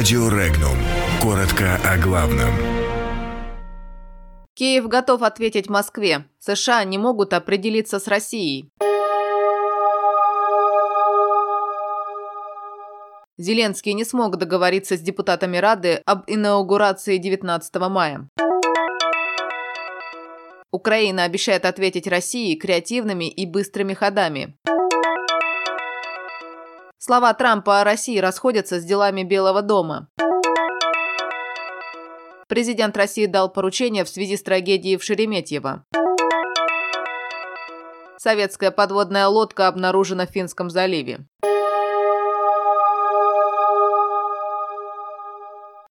Радио Регнум. Коротко о главном. Киев готов ответить Москве. США не могут определиться с Россией. Зеленский не смог договориться с депутатами Рады об инаугурации 19 мая. Украина обещает ответить России креативными и быстрыми ходами. Слова Трампа о России расходятся с делами Белого дома. Президент России дал поручение в связи с трагедией в Шереметьево. Советская подводная лодка обнаружена в Финском заливе.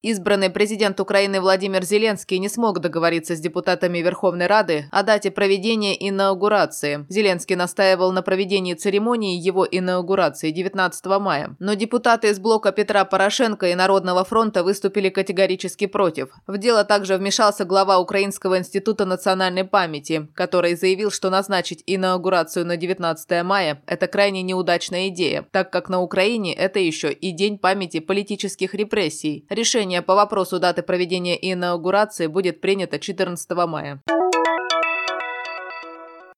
Избранный президент Украины Владимир Зеленский не смог договориться с депутатами Верховной Рады о дате проведения инаугурации. Зеленский настаивал на проведении церемонии его инаугурации 19 мая. Но депутаты из блока Петра Порошенко и Народного фронта выступили категорически против. В дело также вмешался глава Украинского института национальной памяти, который заявил, что назначить инаугурацию на 19 мая – это крайне неудачная идея, так как на Украине это еще и День памяти политических репрессий. Решение Решение по вопросу даты проведения инаугурации будет принято 14 мая.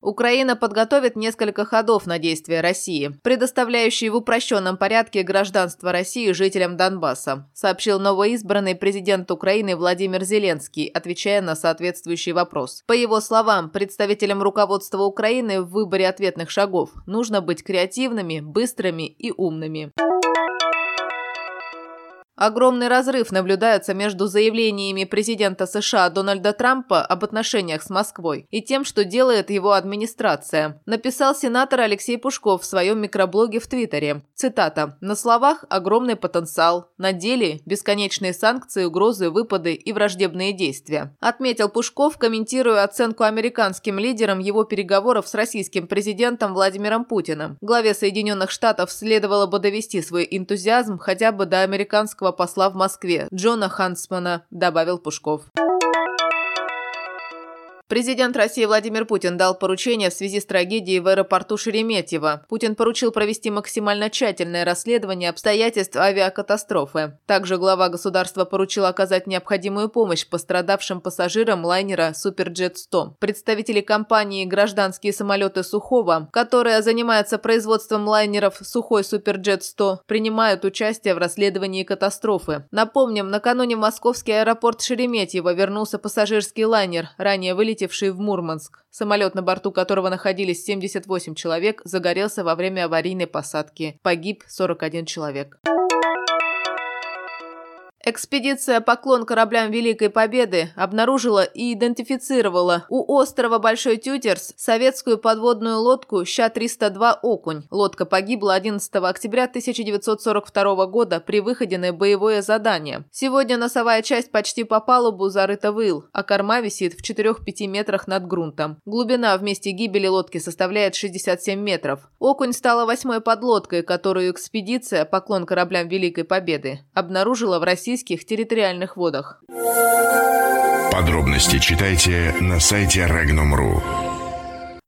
Украина подготовит несколько ходов на действия России, предоставляющие в упрощенном порядке гражданство России жителям Донбасса, сообщил новоизбранный президент Украины Владимир Зеленский, отвечая на соответствующий вопрос. По его словам, представителям руководства Украины в выборе ответных шагов нужно быть креативными, быстрыми и умными. Огромный разрыв наблюдается между заявлениями президента США Дональда Трампа об отношениях с Москвой и тем, что делает его администрация, написал сенатор Алексей Пушков в своем микроблоге в Твиттере. Цитата. «На словах огромный потенциал, на деле бесконечные санкции, угрозы, выпады и враждебные действия», отметил Пушков, комментируя оценку американским лидерам его переговоров с российским президентом Владимиром Путиным. Главе Соединенных Штатов следовало бы довести свой энтузиазм хотя бы до американского посла в Москве Джона Хансмана, добавил Пушков. Президент России Владимир Путин дал поручение в связи с трагедией в аэропорту Шереметьево. Путин поручил провести максимально тщательное расследование обстоятельств авиакатастрофы. Также глава государства поручил оказать необходимую помощь пострадавшим пассажирам лайнера «Суперджет-100». Представители компании «Гражданские самолеты Сухого», которая занимается производством лайнеров «Сухой Суперджет-100», принимают участие в расследовании катастрофы. Напомним, накануне в московский аэропорт Шереметьево вернулся пассажирский лайнер, ранее вылетевший вылетевший в Мурманск. Самолет, на борту которого находились 78 человек, загорелся во время аварийной посадки. Погиб 41 человек. Экспедиция «Поклон кораблям Великой Победы» обнаружила и идентифицировала у острова Большой Тютерс советскую подводную лодку «Ща-302 Окунь». Лодка погибла 11 октября 1942 года при выходе на боевое задание. Сегодня носовая часть почти по палубу зарыта в а корма висит в 4-5 метрах над грунтом. Глубина в месте гибели лодки составляет 67 метров. «Окунь» стала восьмой подлодкой, которую экспедиция «Поклон кораблям Великой Победы» обнаружила в России российских территориальных водах. Подробности читайте на сайте Regnum.ru.